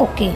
okay